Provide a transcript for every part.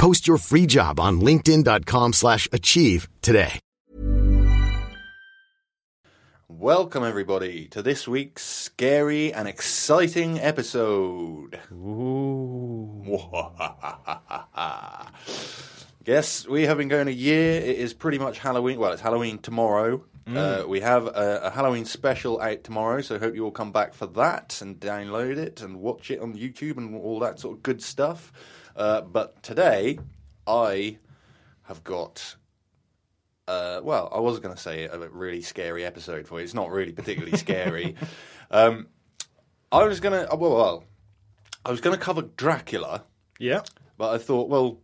Post your free job on linkedin.com slash achieve today. Welcome, everybody, to this week's scary and exciting episode. Ooh. Yes, we have been going a year. It is pretty much Halloween. Well, it's Halloween tomorrow. Uh, we have a, a Halloween special out tomorrow, so hope you all come back for that and download it and watch it on YouTube and all that sort of good stuff. Uh, but today, I have got uh, well, I was going to say a really scary episode for you. It's not really particularly scary. Um, I was going to well, well, I was going to cover Dracula, Yeah. but I thought, well,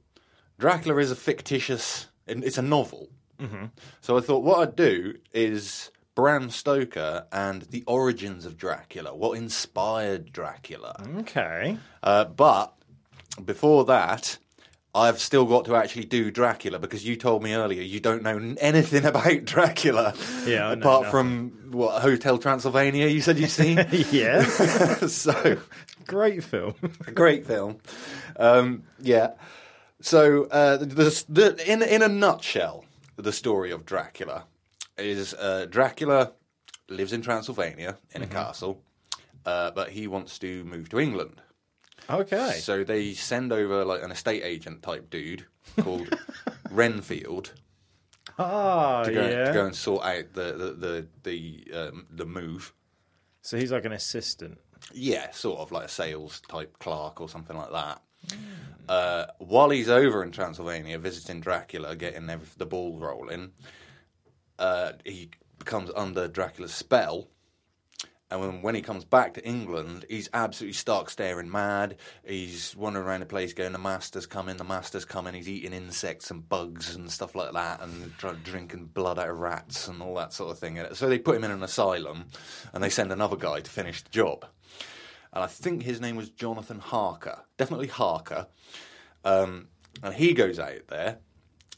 Dracula is a fictitious. It's a novel, mm-hmm. so I thought what I'd do is Bram Stoker and the origins of Dracula. What inspired Dracula? Okay. Uh, but before that, I've still got to actually do Dracula because you told me earlier you don't know anything about Dracula. Yeah, apart from what Hotel Transylvania you said you've seen. Yeah. so Great film. great film. Um, yeah. So uh, the, the, in in a nutshell, the story of Dracula is uh, Dracula lives in Transylvania in a castle, uh, but he wants to move to England. Okay. So they send over like an estate agent type dude called Renfield ah, to go, yeah. to go and sort out the the the the, um, the move. So he's like an assistant. Yeah, sort of like a sales type clerk or something like that. Uh, while he's over in Transylvania visiting Dracula, getting the ball rolling, uh, he becomes under Dracula's spell. And when, he comes back to England, he's absolutely stark staring mad. He's wandering around the place going, The master's coming, the master's coming. He's eating insects and bugs and stuff like that and try, drinking blood out of rats and all that sort of thing. So they put him in an asylum and they send another guy to finish the job. And I think his name was Jonathan Harker. Definitely Harker. Um, and he goes out there,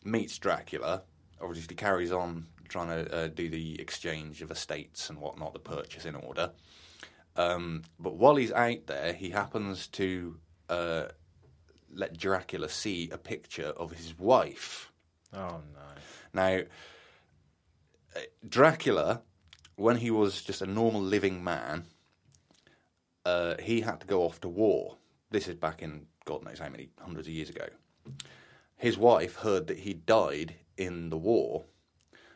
meets Dracula, obviously carries on trying to uh, do the exchange of estates and whatnot, the purchase in order. Um, but while he's out there, he happens to uh, let Dracula see a picture of his wife. Oh no. Now, uh, Dracula, when he was just a normal living man, uh, he had to go off to war. This is back in God knows how many hundreds of years ago. His wife heard that he died in the war,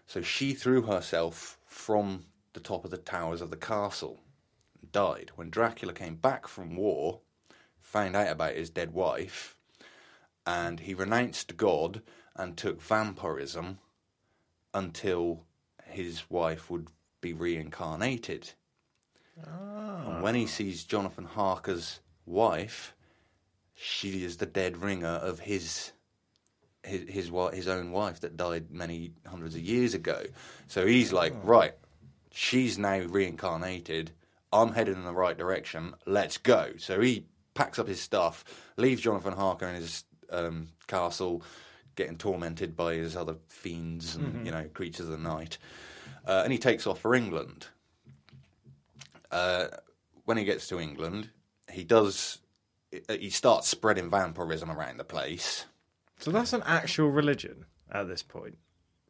so she threw herself from the top of the towers of the castle and died. When Dracula came back from war, found out about his dead wife, and he renounced God and took vampirism until his wife would be reincarnated. Ah. And when he sees Jonathan Harker's wife, she is the dead ringer of his his his, his own wife that died many hundreds of years ago. So he's like, right, she's now reincarnated. I'm headed in the right direction. Let's go. So he packs up his stuff, leaves Jonathan Harker in his um, castle, getting tormented by his other fiends and you know creatures of the night, uh, and he takes off for England. Uh, when he gets to England, he does. He starts spreading vampirism around the place. So that's an actual religion at this point.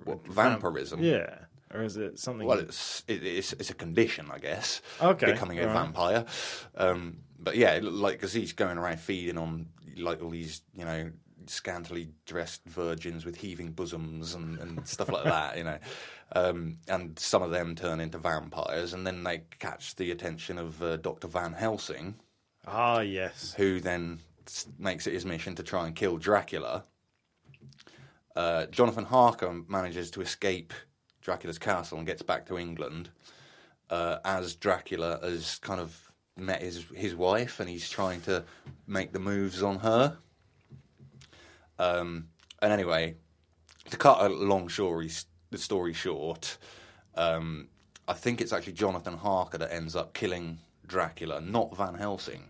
What, vampirism? Yeah. Or is it something? Well, it's it, it's it's a condition, I guess. Okay, becoming a alright. vampire. Um, but yeah, like because he's going around feeding on like all these you know scantily dressed virgins with heaving bosoms and, and stuff like that, you know. Um, and some of them turn into vampires, and then they catch the attention of uh, Doctor Van Helsing, ah, yes. who then makes it his mission to try and kill Dracula. Uh, Jonathan Harker manages to escape Dracula's castle and gets back to England uh, as Dracula has kind of met his his wife and he's trying to make the moves on her. Um, and anyway, to cut a long story, the story short, um, I think it's actually Jonathan Harker that ends up killing Dracula, not Van Helsing.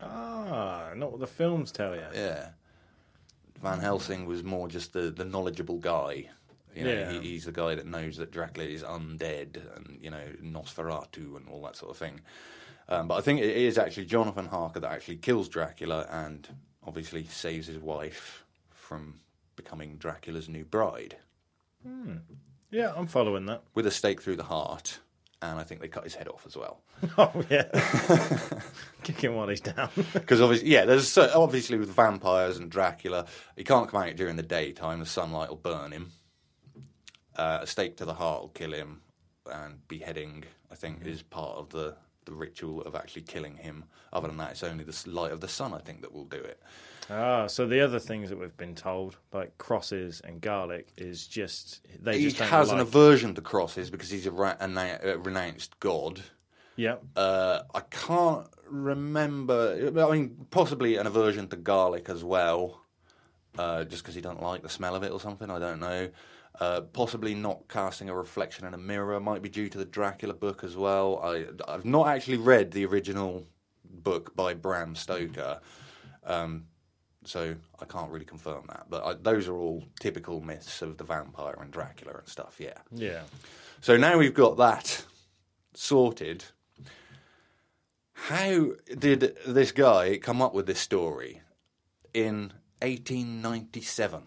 Ah, not what the films tell you. Yeah. Van Helsing was more just the, the knowledgeable guy. You know, Yeah. he, he's the guy that knows that Dracula is undead and, you know, Nosferatu and all that sort of thing. Um, but I think it is actually Jonathan Harker that actually kills Dracula and obviously saves his wife from becoming Dracula's new bride Yeah, I'm following that. with a stake through the heart. And I think they cut his head off as well. Oh yeah, kick him while he's down. Because obviously, yeah, there's so, obviously with vampires and Dracula, he can't come out during the daytime. The sunlight will burn him. Uh, a stake to the heart will kill him, and beheading, I think, is part of the the ritual of actually killing him. Other than that, it's only the light of the sun, I think, that will do it. ah, so the other things that we've been told, like crosses and garlic, is just they He just has an aversion to crosses because he's a, na- a renounced god. Yeah, Uh, I can't remember. I mean, possibly an aversion to garlic as well, uh, just because he doesn't like the smell of it or something. I don't know. Uh, possibly not casting a reflection in a mirror might be due to the Dracula book as well. I, I've not actually read the original book by Bram Stoker, um, so I can't really confirm that. But I, those are all typical myths of the vampire and Dracula and stuff. Yeah. yeah. So now we've got that sorted. How did this guy come up with this story in 1897?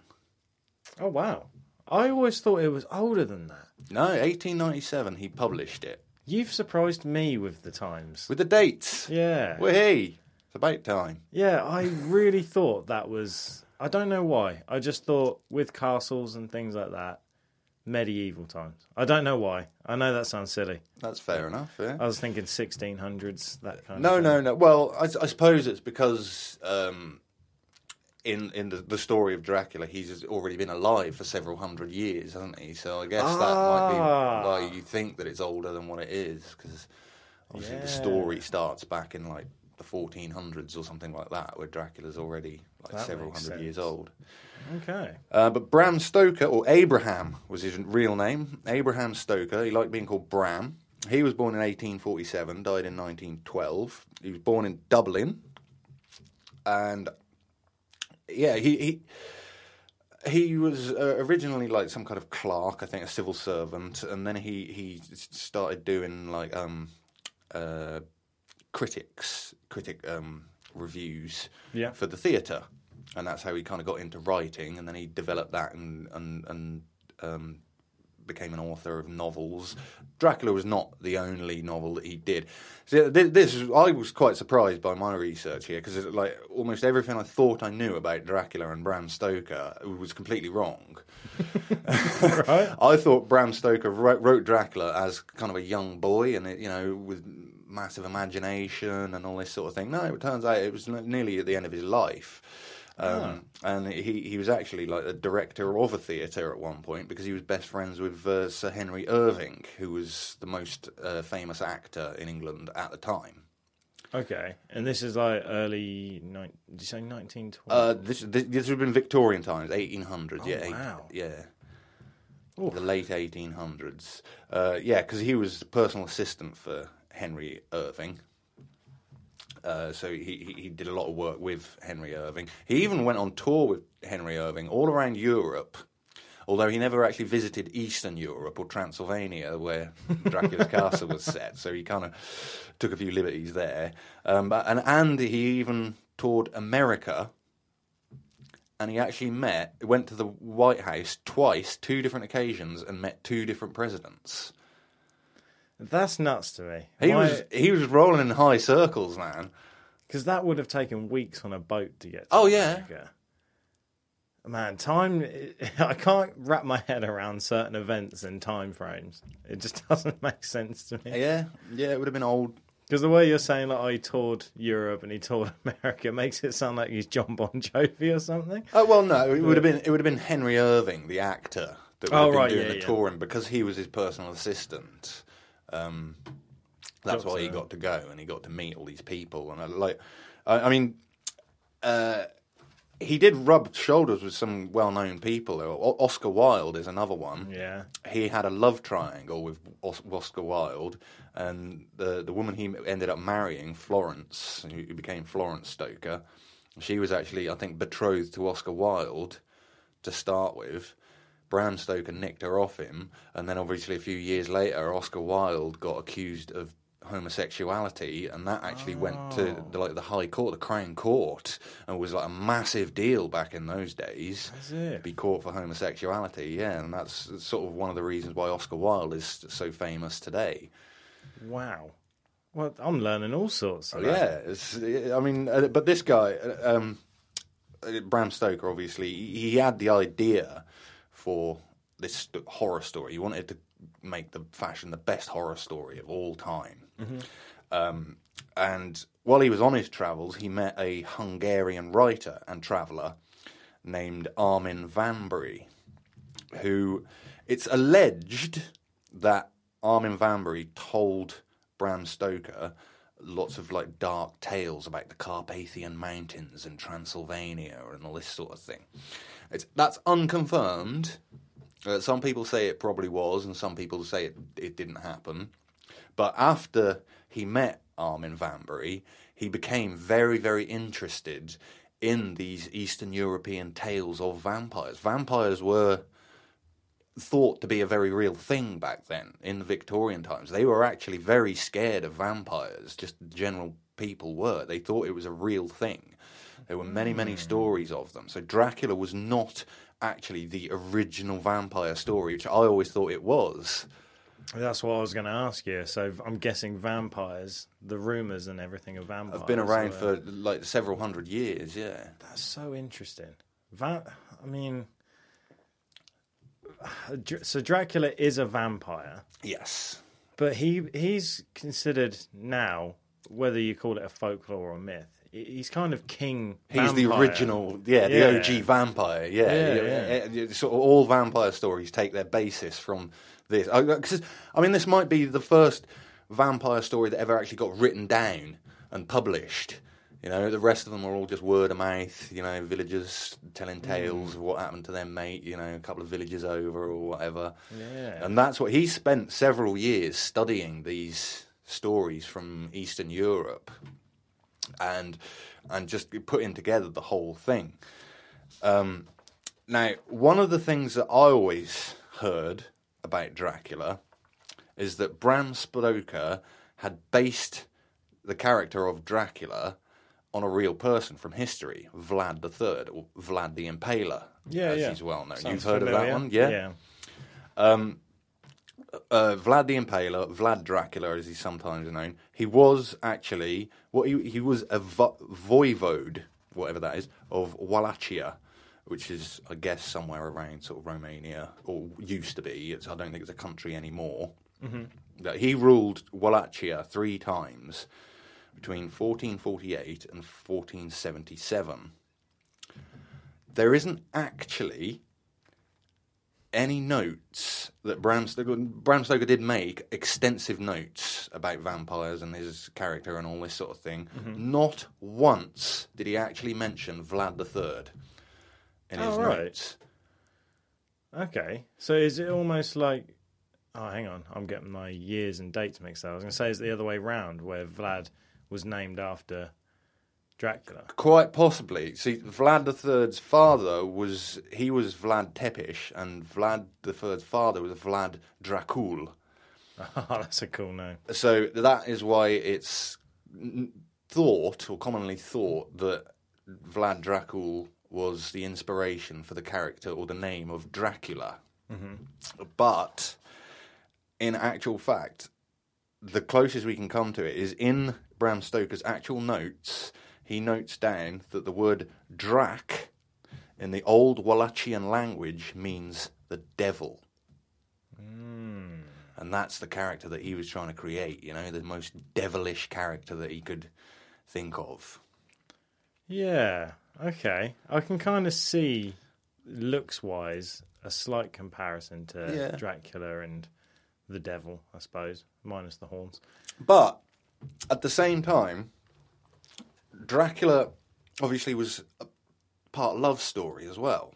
Oh wow, I always thought it was older than that. No, 1897 he published it. You've surprised me with the times. With the dates. Yeah, Wahey! It's about time. yeah. I really thought that was. I don't know why. I just thought with castles and things like that, medieval times. I don't know why. I know that sounds silly. That's fair enough, yeah. I was thinking 1600s, that kind No, of. no, no. No. Well, I, I suppose it's because um, in in the, the story of Dracula, he's already been alive for several hundred years, hasn't he? So I guess that might be Ah. why you think that it's older than what it is, because obviously the story starts back in like the 1400s or something like that, where Dracula's already like That several hundred years old. Okay. Uh, but Bram Stoker, or Abraham was his real name. Abraham Stoker. He liked being called Bram. He was born in 1847, died in 1912. He was born in Dublin. And yeah, he. he he was uh, originally like some kind of clerk, I think, a civil servant, and then he he started doing like um, uh, critics critic um, reviews Yeah. for the theatre, and that's how he kind of got into writing, and then he developed that and and and um, became an author of novels. Dracula was not the only novel that he did. So this, this is, I was quite surprised by my research here because like almost everything I thought I knew about Dracula and Bram Stoker was completely wrong. I thought Bram Stoker wrote, wrote Dracula as kind of a young boy, and it, you know, with massive imagination and all this sort of thing. No, it turns out it was nearly at the end of his life. Um, And he, he was actually like a director of a theatre at one point because he was best friends with uh, Sir Henry Irving, who was the most uh, famous actor in England at the time. Okay. And this is like early. Ni- did you say 1920? Uh, this, this this would have been Victorian times, 1800s. yeah, eight- Oh, wow. yeah. The late 1800s. Uh, yeah, because he was personal assistant for Henry Irving. Uh, so he, he did a lot of work with Henry Irving. He even went on tour with Henry Irving all around Europe. Although he never actually visited Eastern Europe or Transylvania, where Dracula's castle was set, so he kind of took a few liberties there. Um, but, and and he even toured America, and he actually met, went to the White House twice, two different occasions, and met two different presidents. That's nuts to me. He was he was rolling in high circles, man. because that would have taken weeks on a boat to get. To Oh, yeah. America. Man, time. I can't wrap my head around certain events and time frames. It just doesn't make sense to me. Yeah, yeah, it would have been old. Because the way you're saying, like, oh, he toured Europe and he toured America, makes it sound like he's Jon Bon Jovi or something. Oh well, no, it would have been it would have been Henry Irving, the actor, that would Oh, have been right, doing yeah, the yeah. touring because he was his personal assistant. Um, that's why he got to go and he got to meet all these people. And I, like, I, I mean, uh, he did rub shoulders with some well-known people. O- Oscar Wilde is another one. Yeah. he had a love triangle with Os- Oscar Wilde, and the the woman he ended up marrying, Florence, who became Florence Stoker, she was actually, I think, betrothed to Oscar Wilde to start with. Bram Stoker nicked her off him, and then obviously a few years later, Oscar Wilde got accused of homosexuality, and that actually went to the, like the High Court, the Crown Court, and was like a massive deal back in those days. Is it? To be caught for homosexuality, yeah, and that's sort of one of the reasons why Oscar Wilde is so famous today. Wow. Well, I'm learning all sorts. Of Oh, yeah, it's, I mean, uh, but this guy, uh, um, uh, Bram Stoker, obviously, he had the idea for this horror story. He wanted to make the fashion the best horror story of all time. Um, and while he was on his travels, he met a Hungarian writer and traveller named Armin Vámbéry, who it's alleged that Armin Vámbéry told Bram Stoker lots of like dark tales about the Carpathian Mountains and Transylvania and all this sort of thing. It's that's unconfirmed. Uh, some people say it probably was, and some people say it, it didn't happen. But after he met Armin Vámbéry, he became very, very interested in these Eastern European tales of vampires. Vampires were thought to be a very real thing back then in the Victorian times. They were actually very scared of vampires, just general people were. They thought it was a real thing. There were many, many stories of them. So Dracula was not actually the original vampire story, which I always thought it was. That's what I was going to ask you. So I'm guessing vampires, the rumours and everything of vampires. I've been around were- for like several hundred years, yeah. That's so interesting. Va- I mean, so Dracula is a vampire, Yes. but he he's considered now, whether you call it a folklore or a myth, he's kind of king. He's the original, yeah, the Yeah. OG vampire. Yeah, Yeah, yeah, yeah. yeah. Eh, eh, sort of all vampire stories take their basis from this. I, 'cause, I mean, this might be the first vampire story that ever actually got written down and published. You know, the rest of them are all just word of mouth. You know, villagers telling hmm. tales of what happened to their mate. You know, a couple of villages over or whatever. Yeah. And that's what he spent several years studying these stories from Eastern Europe and and just putting together the whole thing. Um, now, one of the things that I always heard about Dracula is that Bram Stoker had based the character of Dracula on a real person from history, Vlad III, or Vlad the Impaler, Yeah, as yeah. he's well known. Sounds You've heard of that one, yeah? Yeah. Uh, Vlad the Impaler, Vlad Dracula, as he's sometimes known, he was actually what he he was a vo- voivode, whatever that is, of Wallachia, which is I guess somewhere around sort of Romania or used to be. It's, I don't think it's a country anymore. That he ruled Wallachia three times between 1448 and 1477. There isn't actually any notes that Bram Stoker, Bram Stoker did make extensive notes about vampires and his character and all this sort of thing. Mm-hmm. Not once did he actually mention Vlad the Third in his Oh, right. notes. Okay. So is it almost like? Oh, hang on. I'm getting my years and dates mixed up. I was going to say it's the other way round, where Vlad was named after Dracula. Quite possibly. See, Vlad III's father was he was Vlad Tepish, and Vlad III's father was Vlad Dracul. Oh, that's a cool name. So that is why it's thought, or commonly thought, that Vlad Dracul was the inspiration for the character or the name of Dracula. Mm-hmm. But in actual fact, the closest we can come to it is in Bram Stoker's actual notes. He notes down that the word Drac in the old Wallachian language means the devil. Hmm. And that's the character that he was trying to create, you know, the most devilish character that he could think of. Yeah. Okay. I can kind of see, looks wise, a slight comparison to Yeah. Dracula and the Devil, I suppose, minus the horns. But at the same time, Dracula obviously was a part love story as well.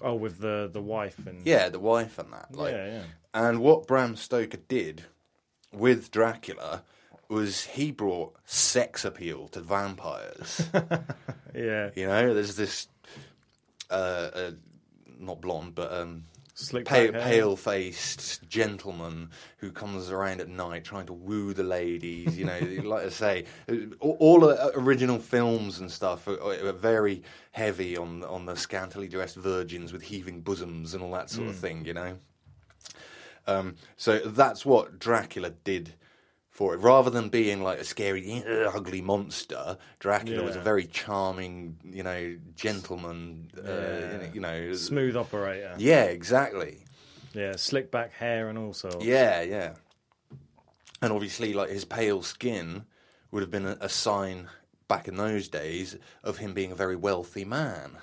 Oh, with the the wife and Yeah, the wife and that. Like, yeah, yeah. And what Bram Stoker did with Dracula was he brought sex appeal to vampires. yeah. you know, there's this uh, uh, not blonde, but um, pale, pale-faced gentleman who comes around at night trying to woo the ladies. You know, like I say, all, all the original films and stuff are, are very heavy on on the scantily dressed virgins with heaving bosoms and all that sort of thing. You know, um, so that's what Dracula did. For it, rather than being like a scary, uh, ugly monster, Dracula was a very charming, you know, gentleman. Uh, you know, Smooth operator. yeah, exactly. Yeah, slick back hair and all sorts. Yeah, yeah. And obviously, like his pale skin would have been a, a sign back in those days of him being a very wealthy man,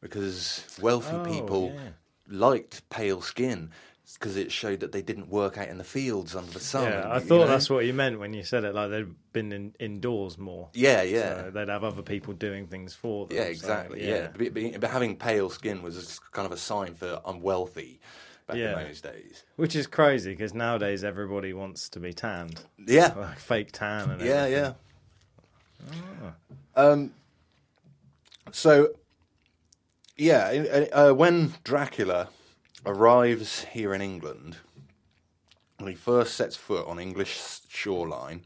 because wealthy Oh, people yeah. liked pale skin because it showed that they didn't work out in the fields under the sun. Yeah, I thought know? that's what you meant when you said it. Like they'd been in, indoors more. Yeah, yeah. So they'd have other people doing things for them. Yeah, so, exactly. yeah. yeah, But, but- having pale skin was kind of a sign for unwealthy back Yeah. in those days. Which is crazy because nowadays everybody wants to be tanned, Yeah, like fake tan and Yeah, everything. yeah. Um, so, yeah, uh, when Dracula arrives here in England, when he first sets foot on English shoreline,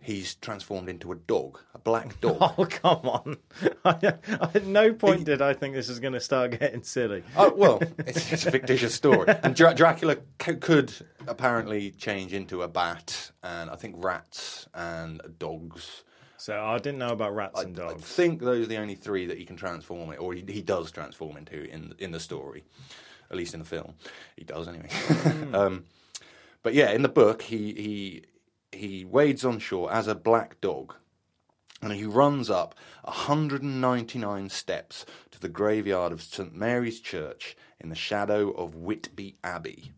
he's transformed into a dog, a black dog. Oh come on! I, at no point did I think this was going to start getting silly. Oh, well, it's, it's a fictitious story. And Dra- Dracula c- could apparently change into a bat, and I think rats and dogs. So I didn't know about rats I, and dogs. I think those are the only three that he can transform it, or he, he does transform into in in the story, at least in the film. He does anyway. um, but yeah, in the book, he he he wades on shore as a black dog, and he runs up 199 steps to the graveyard of St Mary's Church in the shadow of Whitby Abbey.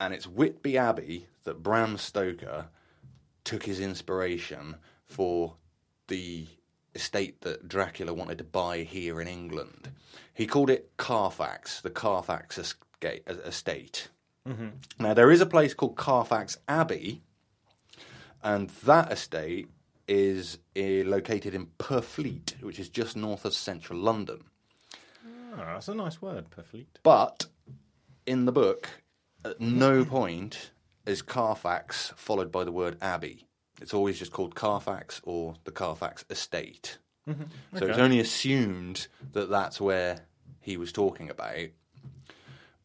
And it's Whitby Abbey that Bram Stoker took his inspiration for the estate that Dracula wanted to buy here in England. He called it Carfax, the Carfax estate. Now, there is a place called Carfax Abbey, and that estate is uh, located in Purfleet, which is just north of central London. Oh, that's a nice word, Purfleet. But in the book, at no point is Carfax followed by the word Abbey. It's always just called Carfax or the Carfax Estate. Mm-hmm. So it's only assumed that that's where he was talking about.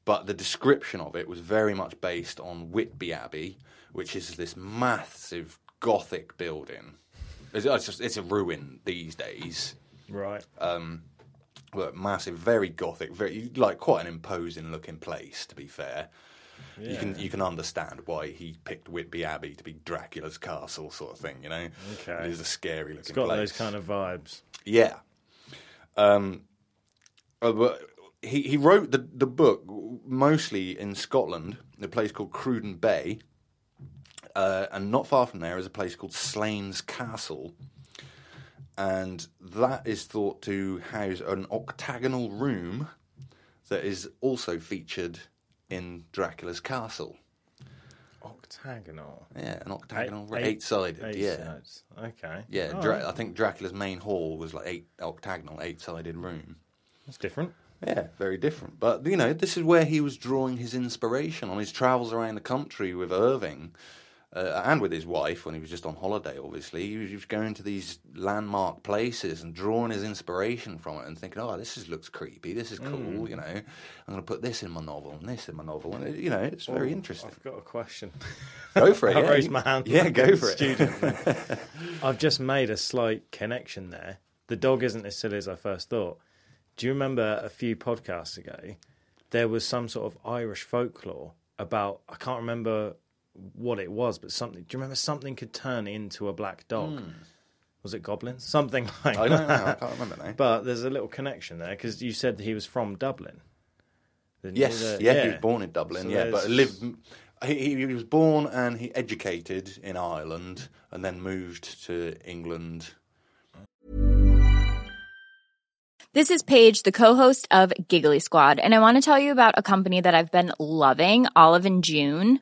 But the description of it was very much based on Whitby Abbey, which is this massive Gothic building. It's, it's just it's a ruin these days Right. Um, but massive, very gothic, very like quite an imposing looking place. To be fair, you can you can understand why he picked Whitby Abbey to be Dracula's castle, sort of thing. You know, Okay. it is a scary looking it's got place. those kind of vibes. yeah. Um, uh, but he he wrote the the book mostly in Scotland, a place called Cruden Bay, uh, and not far from there is a place called Slains Castle, and that is thought to house an octagonal room that is also featured in Dracula's castle. Octagonal. Yeah, an octagonal, Eight- eight, sided. Eight yeah, sides. Okay. yeah. All Dra- right. I think Dracula's main hall was like eight octagonal, eight sided room. That's different. Yeah, very different. But you know, this is where he was drawing his inspiration on his travels around the country with Irving. Uh, and with his wife when he was just on holiday, obviously. He was, he was going to these landmark places and drawing his inspiration from it and thinking, oh, this is, looks creepy, this is cool, you know. I'm going to put this in my novel and this in my novel. And, it, you know, it's very interesting. I've got a question. Go for it. I yeah. raised my hand. Yeah, like go for it. student. I've just made a slight connection there. The dog isn't as silly as I first thought. Do you remember a few podcasts ago? There was some sort of Irish folklore about I can't remember what it was, but something. Do you remember something could turn into a black dog? Hmm. Was it goblins? Something like. I don't know. I can't remember now. But there's a little connection there because you said he was from Dublin. didn't? Yes, The- yeah, he was born in Dublin. So yeah, but lived. He, he was born and he educated in Ireland, and then moved to England. This is Paige, the co-host of Giggly Squad, and I want to tell you about a company that I've been loving, Olive and June.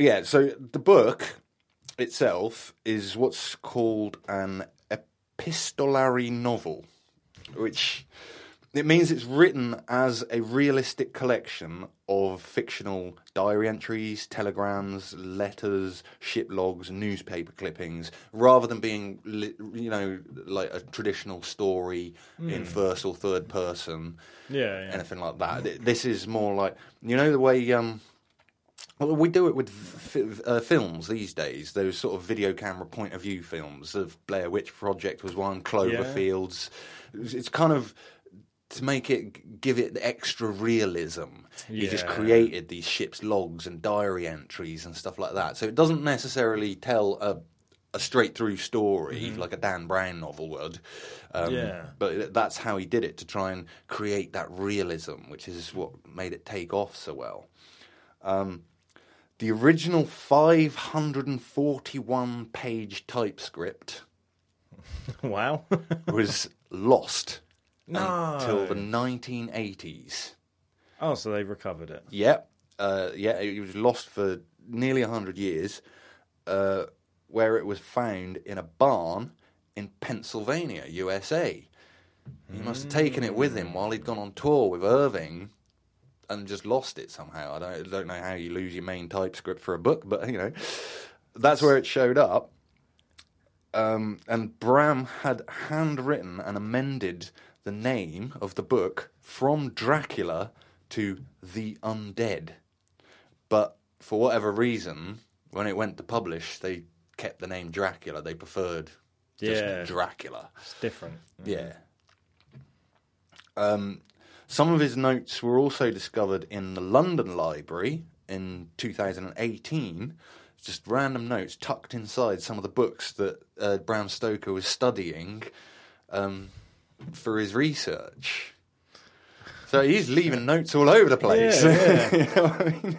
Yeah, so the book itself is what's called an epistolary novel, which it means it's written as a realistic collection of fictional diary entries, telegrams, letters, ship logs, newspaper clippings, rather than being, you know, like a traditional story in first or third person Yeah. yeah. anything like that. This is more like you know the way um, well, we do it with f- uh, films these days. Those sort of video camera point of view films. The Blair Witch Project was one. Cloverfields. It's- It's kind of to make it give it the extra realism. He just created these ships' logs and diary entries and stuff like that. So it doesn't necessarily tell a a straight through story like a Dan Brown novel would. Um, Yeah. But that's how he did it to try and create that realism, which is what made it take off so well. Um, the original 541 page typescript Wow. was lost No. until the 1980s. oh, so they've recovered it. Yep. Uh, yeah, it was lost for nearly 100 years, uh, where it was found in a barn in Pennsylvania, USA. He must have taken it with him while he'd gone on tour with Irving and just lost it somehow. I don't, don't know how you lose your main typescript for a book, but, you know, that's where it showed up. Um, and Bram had handwritten and amended the name of the book from Dracula to The Undead. But for whatever reason, when it went to publish, they kept the name Dracula. They preferred just Yeah. Dracula. It's different. Yeah. Um, some of his notes were also discovered in the London Library in 2018. Just random notes tucked inside some of the books that uh, Bram Stoker was studying um, for his research. So he's leaving notes all over the place. Yeah, You know I mean?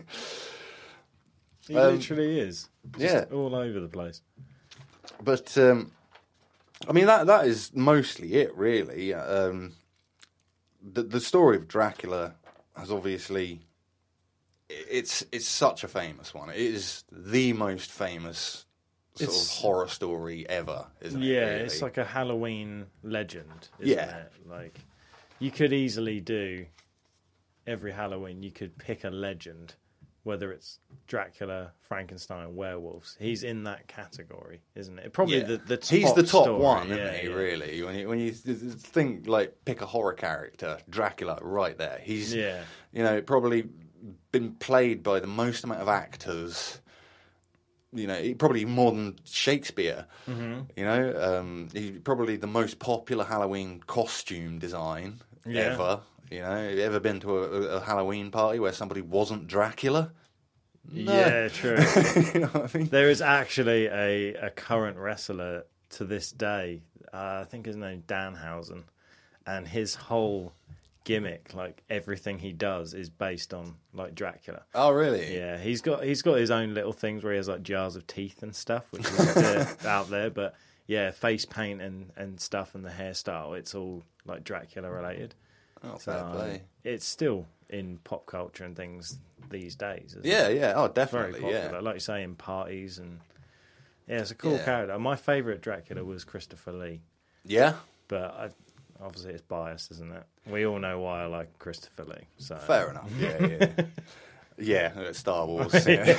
He Um, literally is. Just yeah. all over the place. But um, I mean that that is mostly it, really. Um, the the story of Dracula has obviously it's it's such a famous one. It is the most famous sort It's- of horror story ever, isn't it? Yeah, really? it's like a Halloween legend. Isn't Yeah. it? like you could easily do every Halloween. You could pick a legend, whether it's Dracula, Frankenstein, werewolves. He's in that category, isn't it? Probably Yeah. the the top He's the top story, one, yeah, isn't he? yeah. Really, when you when you th- th- think like pick a horror character, Dracula, right there. He's Yeah. you know probably been played by the most amount of actors. You know, probably more than Shakespeare. Mm-hmm. You know, um, he's probably the most popular Halloween costume design ever. You know, have you ever been to a, a- Halloween party where somebody wasn't Dracula? No. Yeah, true. you know I mean? There is actually a, a current wrestler to this day. Uh, I think his name Danhausen, and his whole gimmick, like everything he does, is based on like Dracula. Oh, really? Yeah, he's got he's got his own little things where he has like jars of teeth and stuff, which is uh, out there. But yeah, face paint and, and stuff and the hairstyle, it's all like Dracula related. Oh, fair play. it's still in pop culture and things these days. Isn't Yeah, it? yeah. Oh, very definitely. popular. Yeah. Like you say, in parties and yeah, it's a cool Yeah. character. My favourite Dracula was Christopher Lee, Yeah. but I, obviously it's biased, isn't it? We all know why I like Christopher Lee. So Fair enough. Yeah, yeah. yeah, Star Wars. yeah.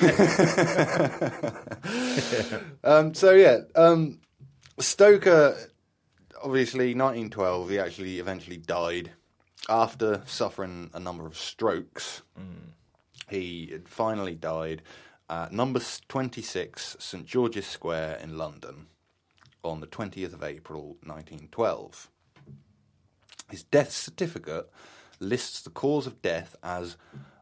um, so yeah, um, Stoker. Obviously, 1912. He actually eventually died after suffering a number of strokes. Mm. He finally died at number 26 St George's Square in London on the 20th of April 1912. His death certificate lists the cause of death as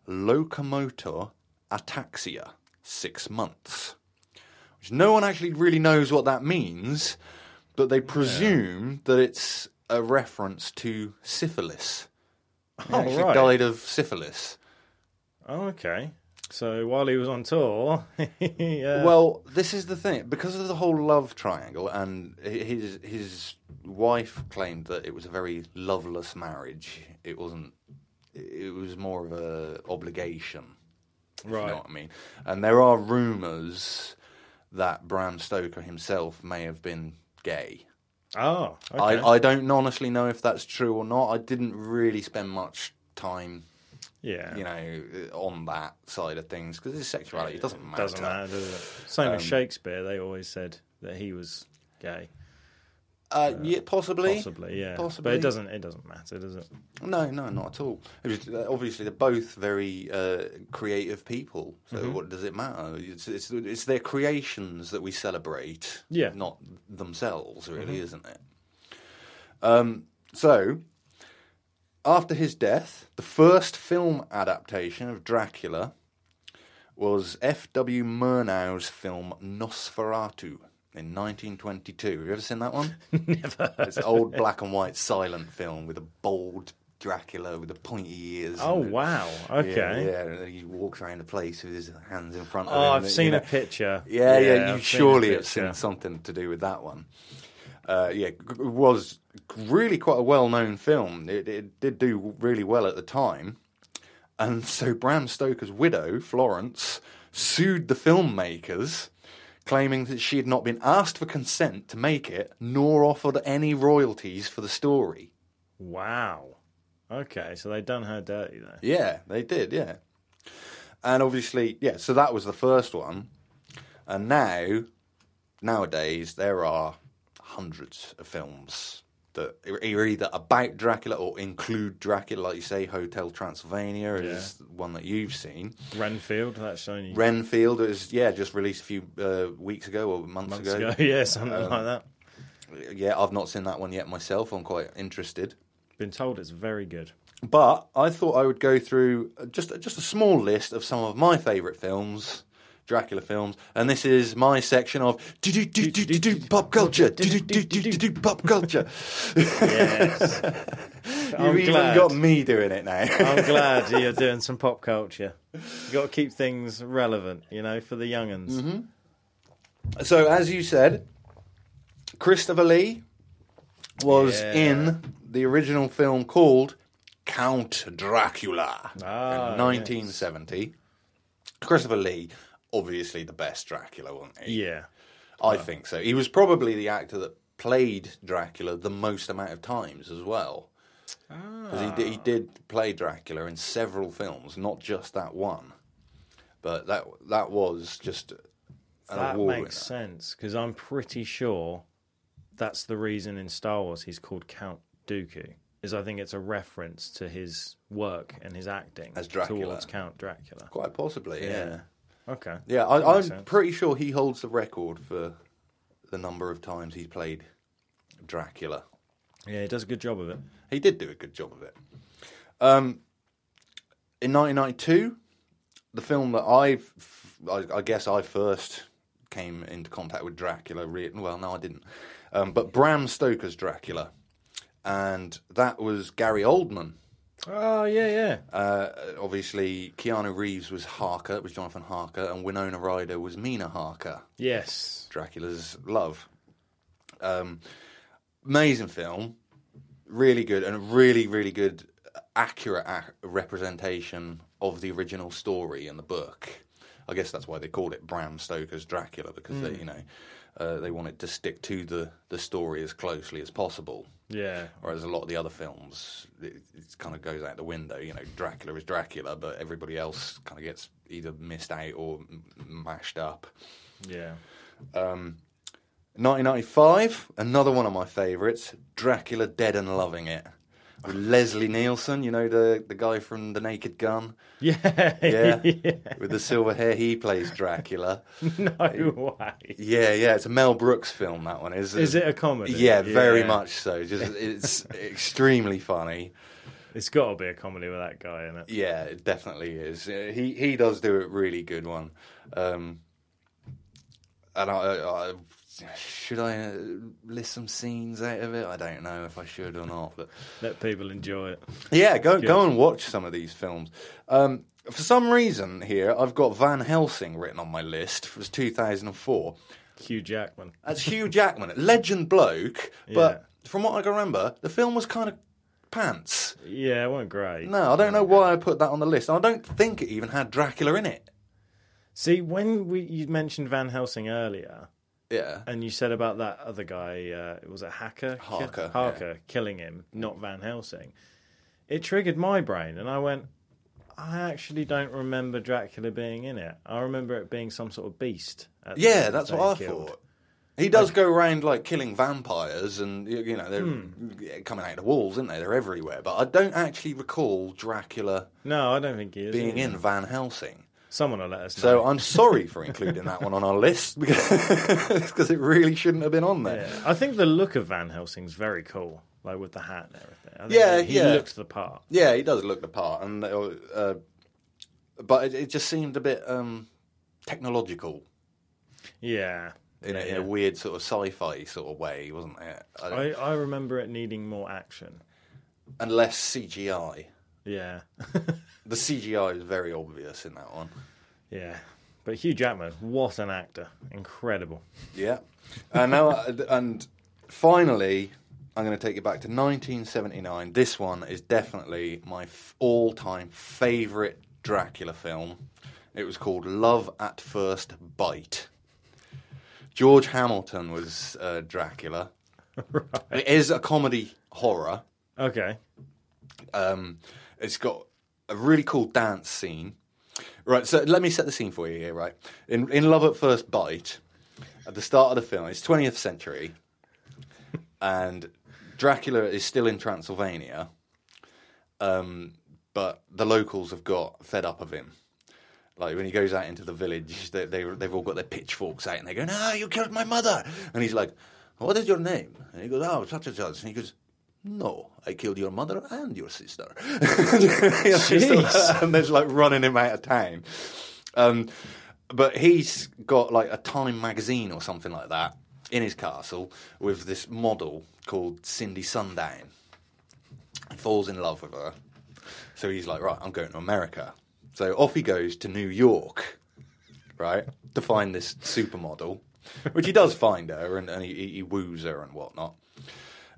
locomotor ataxia, six months. Which no one actually really knows what that means, but they presume that it's a reference to syphilis. He Oh, actually right. died of syphilis. Oh, okay. So while he was on tour, yeah. Uh, well, this is the thing because of the whole love triangle, and his his wife claimed that it was a very loveless marriage. It wasn't. It was more of a obligation. if You know what I mean? And there are rumours that Bram Stoker himself may have been gay. Oh, okay. I, I don't honestly know if that's true or not. I didn't really spend much time, yeah, you know, on that side of things because his sexuality doesn't matter. doesn't matter, does it? Same Um, as Shakespeare. They always said that he was gay. Uh, yeah, possibly. Possibly, yeah. Possibly. But it doesn't. It doesn't matter, does it? No, no, not at all. It was, uh, obviously, they're both very uh, creative people. So Mm-hmm. what does it matter? It's, it's it's their creations that we celebrate, Yeah. Mm-hmm. not themselves, really, isn't it? Um, so, after his death, the first film adaptation of Dracula was F.W. Murnau's film Nosferatu in 1922. Have you ever seen that one? Never. It's an old black and white silent film with a bold Dracula with the pointy ears. Oh and- wow. Yeah, Okay. Yeah, and he walks around the place with his hands in front of Oh, him. I've you seen know. a picture. Yeah, yeah, you I've seen surely have seen something to do with that one. Uh, yeah, it was really quite a well-known film. It, it did do really well at the time, and so Bram Stoker's widow, Florence, sued the filmmakers, claiming that she had not been asked for consent to make it, nor offered any royalties for the story. Wow. Okay, so they done her dirty there. Yeah, they did, yeah. And obviously, yeah, so that was the first one. And now, nowadays, there are hundreds of films that are either about Dracula or include Dracula, like you say, Hotel Transylvania is one that you've seen. Renfield, that's only Renfield is, yeah, just released a few uh, weeks ago or months, months ago. yeah, something Um, like that. Yeah, I've not seen that one yet myself. I'm quite interested. Been told it's very good. But I thought I would go through just just a small list of some of my favourite films, Dracula films, and this is my section of do do do do do do pop culture, do do do do do do pop culture. Yes. You've even glad. got me doing it now. I'm glad you're doing some pop culture. You've got to keep things relevant, you know, for the younguns. Mm-hmm. so, as you said, Christopher Lee was Yeah. in the original film called Count Dracula Ah, in 1970. Christopher Lee, obviously the best Dracula, wasn't he? Yeah. I think so. He was probably the actor that played Dracula the most amount of times as well. Ah. Because he, did, he did play Dracula in several films, not just that one. But that that was just an That award makes winner. sense because I'm pretty sure that's the reason in Star Wars he's called Count Dooku. Is I think it's a reference to his work and his acting As Dracula. towards Count Dracula. Quite possibly, yeah. Okay. Yeah, I, I'm sense. pretty sure he holds the record for the number of times he's played Dracula. Yeah, he does a good job of it. He did do a good job of it. Um, in 1992, the film that I've, I, I guess I first came into contact with Dracula. Re- well, no, I didn't. Um, but Bram Stoker's Dracula, and that was Gary Oldman. Oh yeah, yeah. Uh, obviously, Keanu Reeves was Harker, it was Jonathan Harker, and Winona Ryder was Mina Harker. Yes. Dracula's love. Um, amazing film, really good, and a really, really good, accurate ac- representation of the original story in the book. I guess that's why they called it Bram Stoker's Dracula because they, you know, uh, they wanted to stick to the the story as closely as possible. Yeah. Whereas a lot of the other films, it, it kind of goes out the window. You know, Dracula is Dracula, but everybody else kind of gets either missed out or m- mashed up. Yeah. Um, 1995, another one of my favourites, Dracula Dead and Loving It. Leslie Nielsen, you know, the, the guy from The Naked Gun. Yeah. Yeah. yeah. With the silver hair, he plays Dracula. No way. Yeah, yeah, it's a Mel Brooks film, that one is. Is it a comedy? Yeah, very much so. Just It's extremely funny. It's got to be a comedy with that guy in it. Yeah, it definitely is. Uh, He he does do a really good one. Um, and I, I should I uh, list some scenes out of it? I don't know if I should or not, but Let people enjoy it. yeah, go Good. go and watch some of these films. Um, for some reason here, I've got Van Helsing written on my list. It was 2004. Hugh Jackman. That's Hugh Jackman, legend bloke. But from what I can remember, the film was kind of pants. Yeah, it wasn't great. No, I don't know why I put that on the list. I don't think it even had Dracula in it. See, when we you mentioned Van Helsing earlier, Yeah. and you said about that other guy, uh, was it Hacker? Harker, Harker killing him, not Van Helsing. It triggered my brain, and I went, I actually don't remember Dracula being in it. I remember it being some sort of beast. at the Yeah, that's what I killed. thought. He does go around like killing vampires, and you know they're Hmm. coming out of the walls, isn't they? They're everywhere. But I don't actually recall Dracula No, I don't think he is. being in Van Helsing. Someone will let us know. So I'm sorry for including that one on our list because it really shouldn't have been on there. Yeah. I think the look of Van Helsing's very cool, like with the hat and everything. I think Yeah, he yeah. looks the part. Yeah, he does look the part, and uh, uh, but it, it just seemed a bit um, technological Yeah, in, a, in yeah. a weird sort of sci-fi sort of way, wasn't it? I I, I remember it needing more action. and less CGI. Yeah, The CGI is very obvious in that one. yeah. But Hugh Jackman, what an actor! Incredible. Yeah. And now, and finally, I'm going to take you back to 1979. This one is definitely my all-time favorite Dracula film. It was called Love at First Bite. George Hamilton was uh, Dracula. It is a comedy horror. Okay. Um, it's got a really cool dance scene. Right, so let me set the scene for you here, right? In, in Love at First Bite, at the start of the film, it's 20th century, and Dracula is still in Transylvania, um, but the locals have got fed up of him. Like when he goes out into the village, they, they, they've all got their pitchforks out and they go, No, you killed my mother. And he's like, What is your name? And he goes, Oh, such and such. And he goes, No, I killed your mother and your sister. and there's like running him out of town. Um, but he's got like a Time magazine or something like that in his castle with this model called Cindy Sundown. He falls in love with her. So he's like, right, I'm going to America. So off he goes to New York, right, to find this supermodel, which he does find her and, and he, he woos her and whatnot.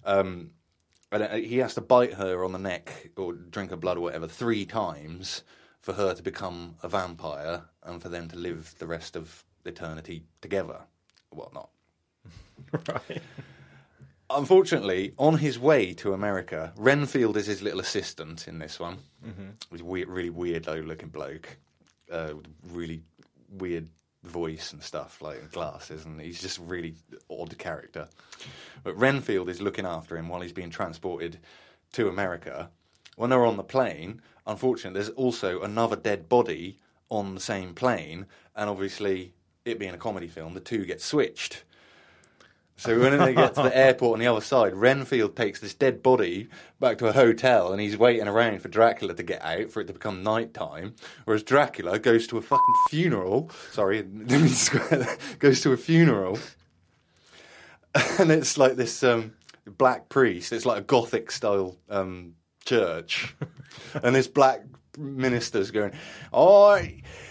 Um, he has to bite her on the neck or drink her blood or whatever three times for her to become a vampire and for them to live the rest of eternity together, whatnot. right. Unfortunately, on his way to America, Renfield is his little assistant in this one. Mm-hmm. He's a weird, really weird, looking bloke, uh, with really weird voice and stuff, like glasses, and he's just really odd character. But Renfield is looking after him while he's being transported to America. When they're on the plane, unfortunately, there's also another dead body on the same plane, and obviously, it being a comedy film, the two get switched. So when they get to the airport on the other side, Renfield takes this dead body back to a hotel and he's waiting around for Dracula to get out for it to become night time. Whereas Dracula goes to a fucking funeral. Sorry, goes to a funeral. And it's like this um, black priest. It's like a gothic style um, church. and this black minister's going, Oh,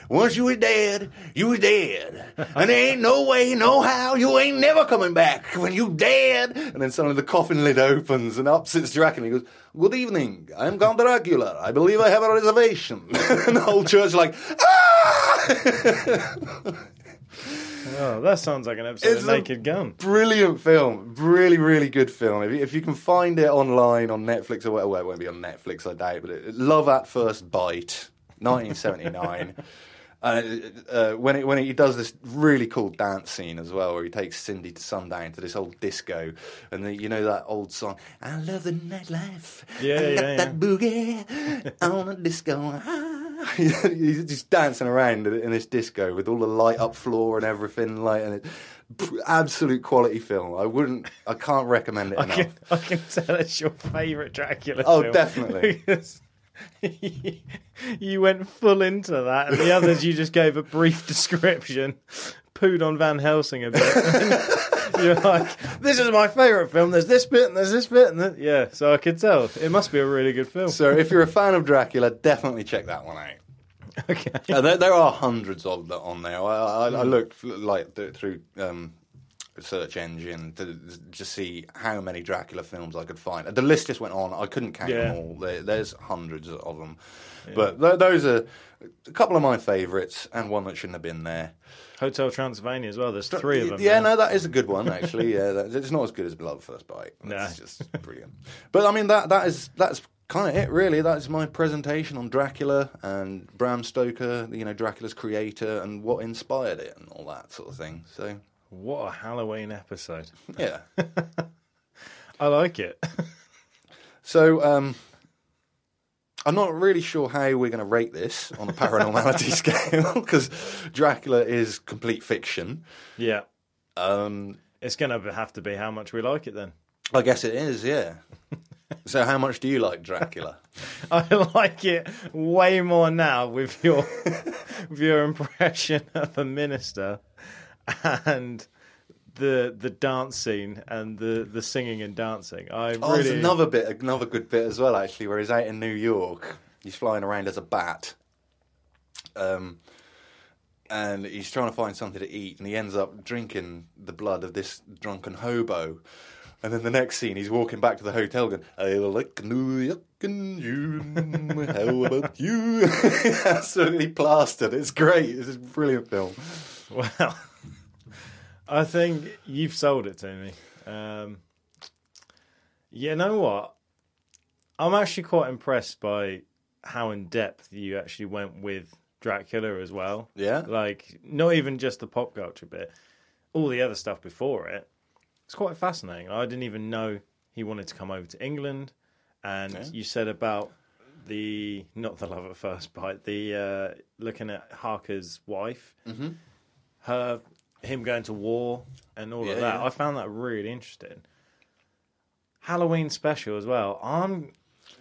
once you was dead, you was dead. And there ain't no way, no how, you ain't never coming back when you dead. And then suddenly the coffin lid opens and up sits Dracula. He goes, Good evening, I'm Count Dracula. I believe I have a reservation. and the whole church like, ah! Oh, that sounds like an episode It's of Naked Gun. Brilliant film, really, really good film. If you, if you can find it online on Netflix or whatever, well, it won't be on Netflix, I doubt. But it, Love at First Bite, 1979. Uh, uh, when it, when he does this really cool dance scene as well, where he takes Cindy to Sundown to this old disco, and the, you know that old song, "I love the nightlife, Yeah, I yeah, got yeah. that boogie on a disco." He's just dancing around in this disco with all the light up floor and everything, like, and it, absolute quality film. I wouldn't, I can't recommend it I enough. can, I can tell it's your favourite Dracula Oh, film. definitely. You went full into that, and the others you just gave a brief description, pooed on Van Helsing a bit. You're like, this is my favourite film. There's this bit and there's this bit, and this. yeah. So I could tell it must be a really good film. So if you're a fan of Dracula, definitely check that one out. okay. Uh, there, there are hundreds of them on there. I, I, I looked like th- through um, search engine to just see how many Dracula films I could find. The list just went on. I couldn't count Yeah. them all. There, there's hundreds of them, but th- those are a couple of my favourites and one that shouldn't have been there. Hotel Transylvania as well. There's three of them. Yeah, now. no, that is a good one actually. Yeah, that, it's not as good as Blood at First Bite. No. It's just brilliant. But I mean, that that is that's kind of it really. That is my presentation on Dracula and Bram Stoker, you know, Dracula's creator and what inspired it and all that sort of thing. So What a Halloween episode. yeah. I like it. So um, I'm not really sure how we're going to rate this on a paranormality scale because Dracula is complete fiction. yeah. Um, It's going to have to be how much we like it then. I guess it is, yeah. so how much do you like Dracula? I like it way more now with your with your impression of a minister and the the dance scene and the, the singing and dancing. I Oh, there's another bit, another good bit as well, actually, where he's out in New York. He's flying around as a bat. Um, and he's trying to find something to eat, and he ends up drinking the blood of this drunken hobo. And then the next scene, he's walking back to the hotel going, I like New York and you. How about you? Absolutely plastered. It's great. It's a brilliant film. well. I think you've sold it to me. Um, you know what? I'm actually quite impressed by how in depth you actually went with Dracula as well. Yeah? Like, not even just the pop culture bit, all the other stuff before it. It's quite fascinating. I didn't even know he wanted to come over to England. And you said about the, not the love at first bite, the uh, looking at Harker's wife, mm-hmm. her, him going to war and all Yeah, of that. yeah. I found that really interesting. Halloween special as well. I'm,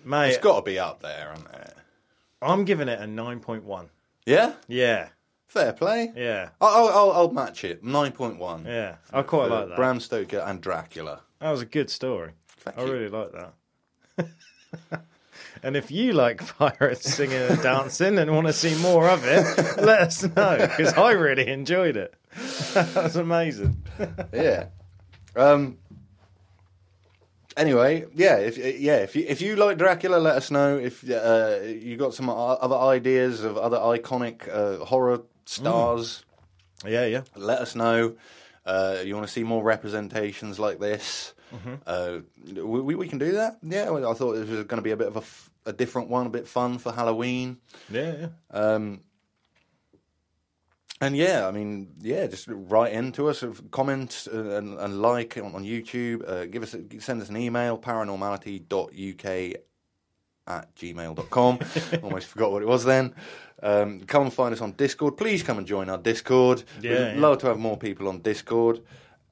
mate, It's got to be up there, hasn't it? I'm giving it a 9.1. Yeah? Yeah, Fair play. yeah, I'll, I'll, I'll match it. 9.1. yeah. I quite like that. Bram Stoker and Dracula. That was a good story. Thank I you. really like that. and if you like pirates singing and dancing and want to see more of it, let us know because I really enjoyed it. that was amazing. yeah. Um. Anyway, yeah, if yeah, if you if you like Dracula, let us know. If uh, you got some other ideas of other iconic uh, horror stars. Yeah, yeah. Let us know. Uh, you want to see more representations like this? Mm-hmm. Uh, we, we- we can do that. Yeah, I thought this was going to be a bit of a, f- a different one, a bit fun for Halloween. Yeah, yeah. Um, and yeah, I mean, yeah, just write into us, comment uh, and, and like on, on YouTube. Uh, give us, a, send us an email, paranormality.uk at gmail.com. Almost forgot what it was then. Um, come and find us on Discord. Please come and join our Discord. Yeah, We'd yeah. love to have more people on Discord.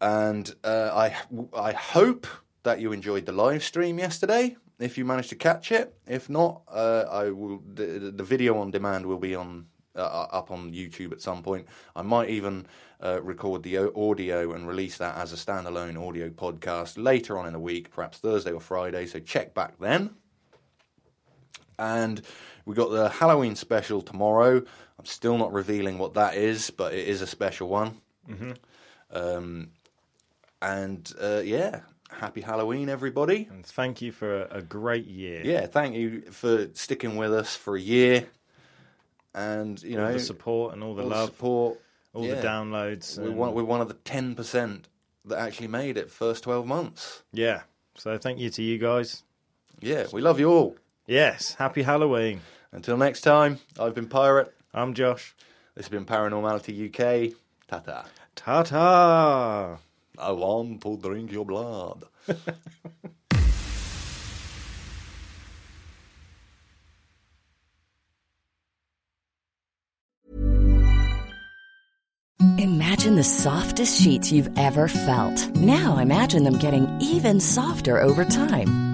And uh, I, I hope that you enjoyed the live stream yesterday. If you manage to catch it, if not, uh, I will. The, the video on demand will be on uh, up on YouTube at some point. I might even uh, record the audio and release that as a standalone audio podcast later on in the week, perhaps Thursday or Friday. So check back then. And we got the Halloween special tomorrow. I'm still not revealing what that is, but it is a special one. Mm-hmm. Um, and uh, yeah, happy Halloween, everybody. And thank you for a, a great year. Yeah, thank you for sticking with us for a year. And you all know, the support and all the all love, support, all yeah. the downloads. We're one, we're one of the ten percent that actually made it first twelve months. yeah. So thank you to you guys. Yeah, we love you all. Yes. Happy Halloween. Until next time, I've been Pirate. I'm Josh. This has been Paranormality UK. Ta ta. Ta ta. I want to drink your blood. Imagine the softest sheets you've ever felt. Now imagine them getting even softer over time.